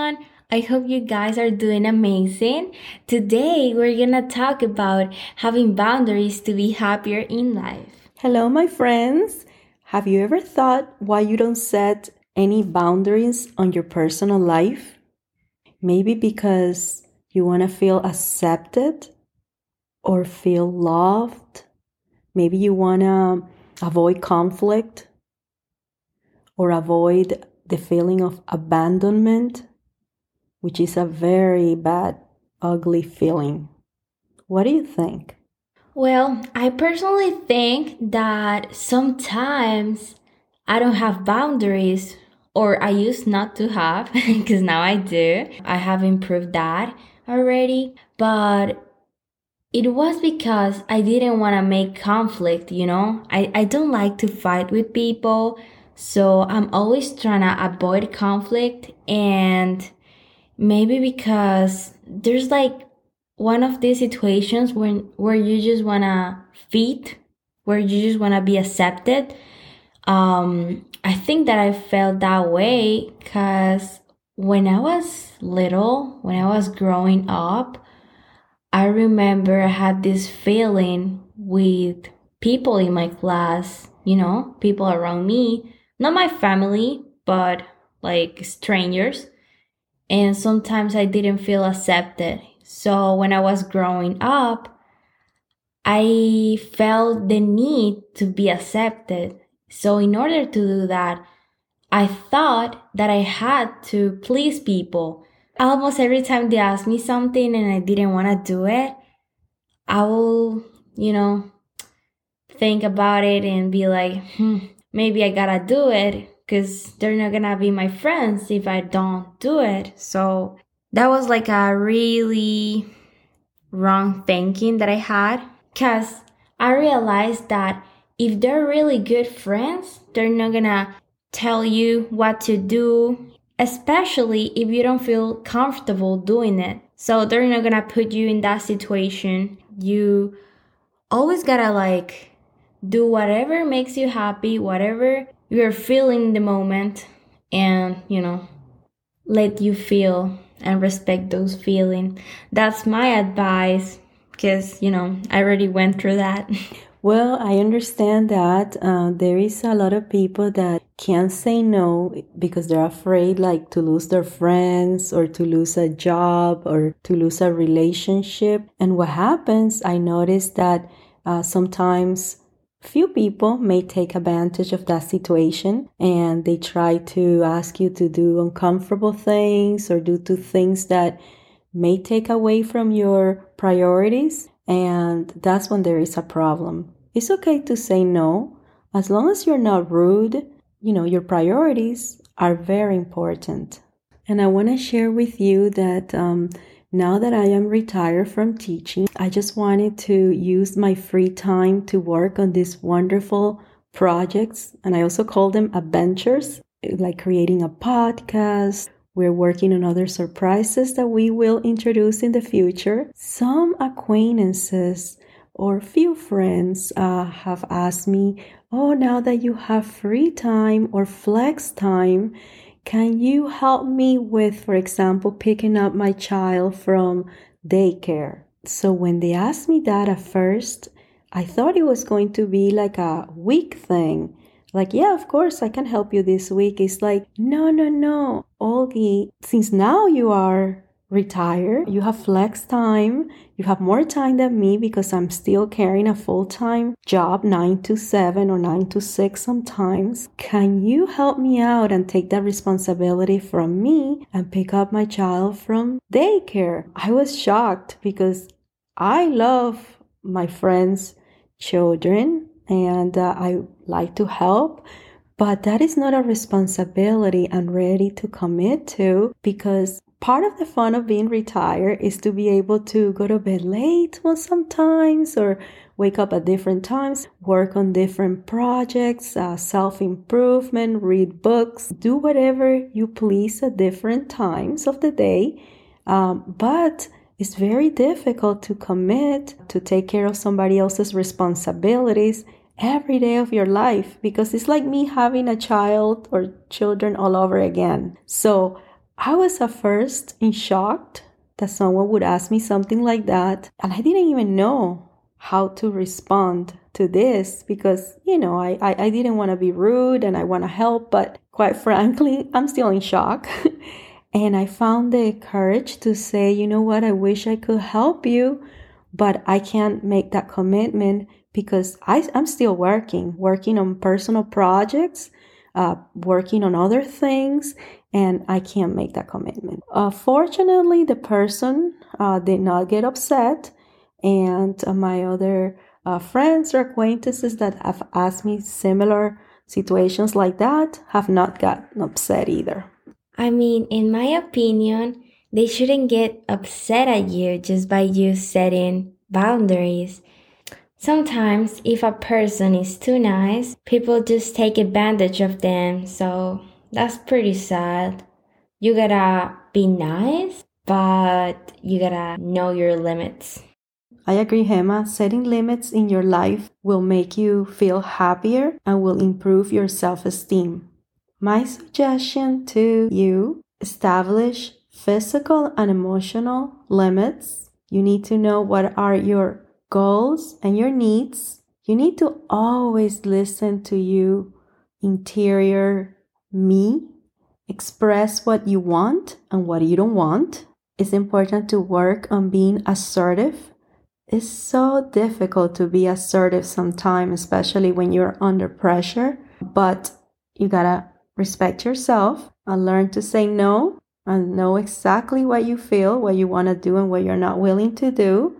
Everyone. I hope you guys are doing amazing. Today we're gonna talk about having boundaries to be happier in life. Hello, my friends. Have you ever thought why you don't set any boundaries on your personal life? Maybe because you want to feel accepted or feel loved. Maybe you want to avoid conflict or avoid the feeling of abandonment, which is a very bad, ugly feeling. What do you think? Well, I personally think that sometimes I don't have boundaries or I used not to have because now I do. I have improved that already, but it was because I didn't want to make conflict, you know? I, I don't like to fight with people. So I'm always trying to avoid conflict and maybe because there's like one of these situations when where you just want to fit, where you just want to be accepted. Um I think that I felt that way cuz when I was little, when I was growing up, I remember I had this feeling with people in my class, you know, people around me not my family, but like strangers. And sometimes I didn't feel accepted. So when I was growing up, I felt the need to be accepted. So in order to do that, I thought that I had to please people. Almost every time they asked me something and I didn't want to do it, I will, you know, think about it and be like, hmm, maybe I gotta do it because they're not gonna be my friends if I don't do it. So that was like a really wrong thinking that I had because I realized that if they're really good friends, they're not gonna tell you what to do, especially if you don't feel comfortable doing it. So they're not gonna put you in that situation. You always gotta like do whatever makes you happy, whatever you're feeling the moment, and you know, let you feel and respect those feelings. That's my advice because you know, I already went through that. Well, I understand that uh, there is a lot of people that can't say no because they're afraid, like to lose their friends or to lose a job or to lose a relationship. And what happens, I noticed that uh, sometimes Few people may take advantage of that situation and they try to ask you to do uncomfortable things or do two things that may take away from your priorities. And that's when there is a problem. It's okay to say no as long as you're not rude. You know, your priorities are very important. And I want to share with you that um, now that I am retired from teaching, I just wanted to use my free time to work on these wonderful projects. And I also call them adventures, like creating a podcast. We're working on other surprises that we will introduce in the future. Some acquaintances or few friends uh, have asked me, Oh, now that you have free time or flex time, can you help me with, for example, picking up my child from daycare? So when they asked me that at first, I thought it was going to be like a week thing. Like, yeah, of course, I can help you this week. It's like, no, no, no. Olgi, since now you are retire, you have flex time, you have more time than me because I'm still carrying a full time job, nine to seven or nine to six sometimes. Can you help me out and take that responsibility from me and pick up my child from daycare? I was shocked because I love my friends' children and uh, I like to help. But that is not a responsibility I'm ready to commit to because part of the fun of being retired is to be able to go to bed late sometimes or wake up at different times work on different projects uh, self-improvement read books do whatever you please at different times of the day. Um, but it's very difficult to commit to take care of somebody else's responsibilities every day of your life because it's like me having a child or children all over again. So I was at first in shock that someone would ask me something like that. And I didn't even know how to respond to this because, you know, I, I, I didn't want to be rude and I want to help. But quite frankly, I'm still in shock. and I found the courage to say, you know what, I wish I could help you, but I can't make that commitment because I, I'm still working, working on personal projects, uh, working on other things, and I can't make that commitment. Uh, fortunately, the person uh, did not get upset, and uh, my other uh, friends or acquaintances that have asked me similar situations like that have not gotten upset either. I mean, in my opinion, they shouldn't get upset at you just by you setting boundaries. Sometimes, if a person is too nice, people just take advantage of them, so that's pretty sad. You gotta be nice, but you gotta know your limits. I agree, Hema. Setting limits in your life will make you feel happier and will improve your self esteem. My suggestion to you establish physical and emotional limits. You need to know what are your goals and your needs. You need to always listen to you interior me, express what you want and what you don't want. It's important to work on being assertive. It's so difficult to be assertive sometimes, especially when you're under pressure, but you gotta respect yourself and learn to say no and know exactly what you feel, what you want to do, and what you're not willing to do.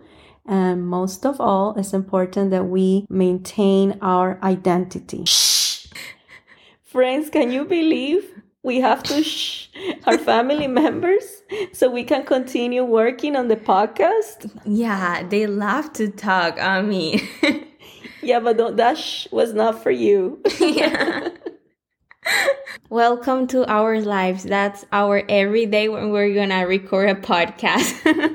And most of all, it's important that we maintain our identity. Friends, can you believe we have to shh our family members so we can continue working on the podcast? Yeah, they love to talk on me. yeah, but that shh was not for you. yeah. Welcome to our lives. That's our everyday when we're gonna record a podcast.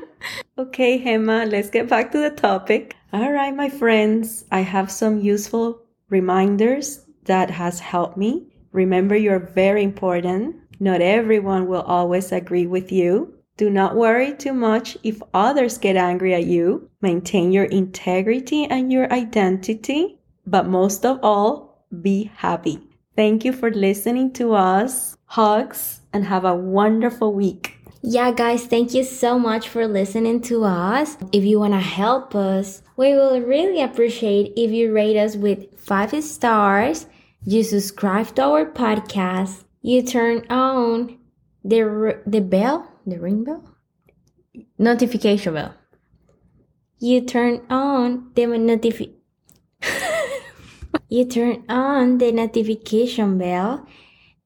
okay, Gemma, let's get back to the topic. All right, my friends, I have some useful reminders that has helped me. Remember, you're very important. Not everyone will always agree with you. Do not worry too much if others get angry at you. Maintain your integrity and your identity. But most of all, be happy. Thank you for listening to us. Hugs and have a wonderful week. Yeah, guys, thank you so much for listening to us. If you want to help us, we will really appreciate if you rate us with five stars you subscribe to our podcast, you turn on the the bell, the ring bell, notification bell. You turn on the notifi You turn on the notification bell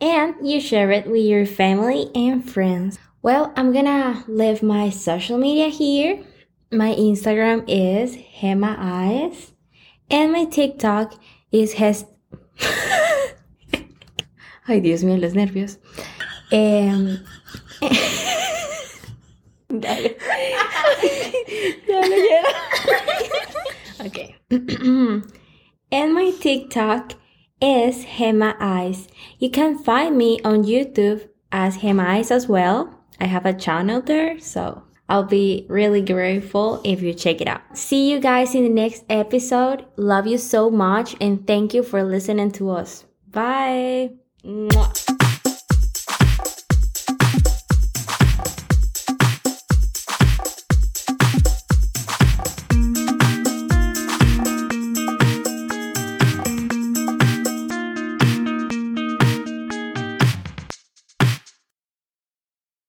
and you share it with your family and friends. Well, I'm gonna leave my social media here. My Instagram is Hema Eyes and my TikTok is Hes Ay, Dios mío, los nervios. Eh, Dale. Dale, okay. and my TikTok is Hema Eyes. You can find me on YouTube as Hema Eyes as well. I have a channel there, so I'll be really grateful if you check it out. See you guys in the next episode. Love you so much and thank you for listening to us. Bye. Mwah.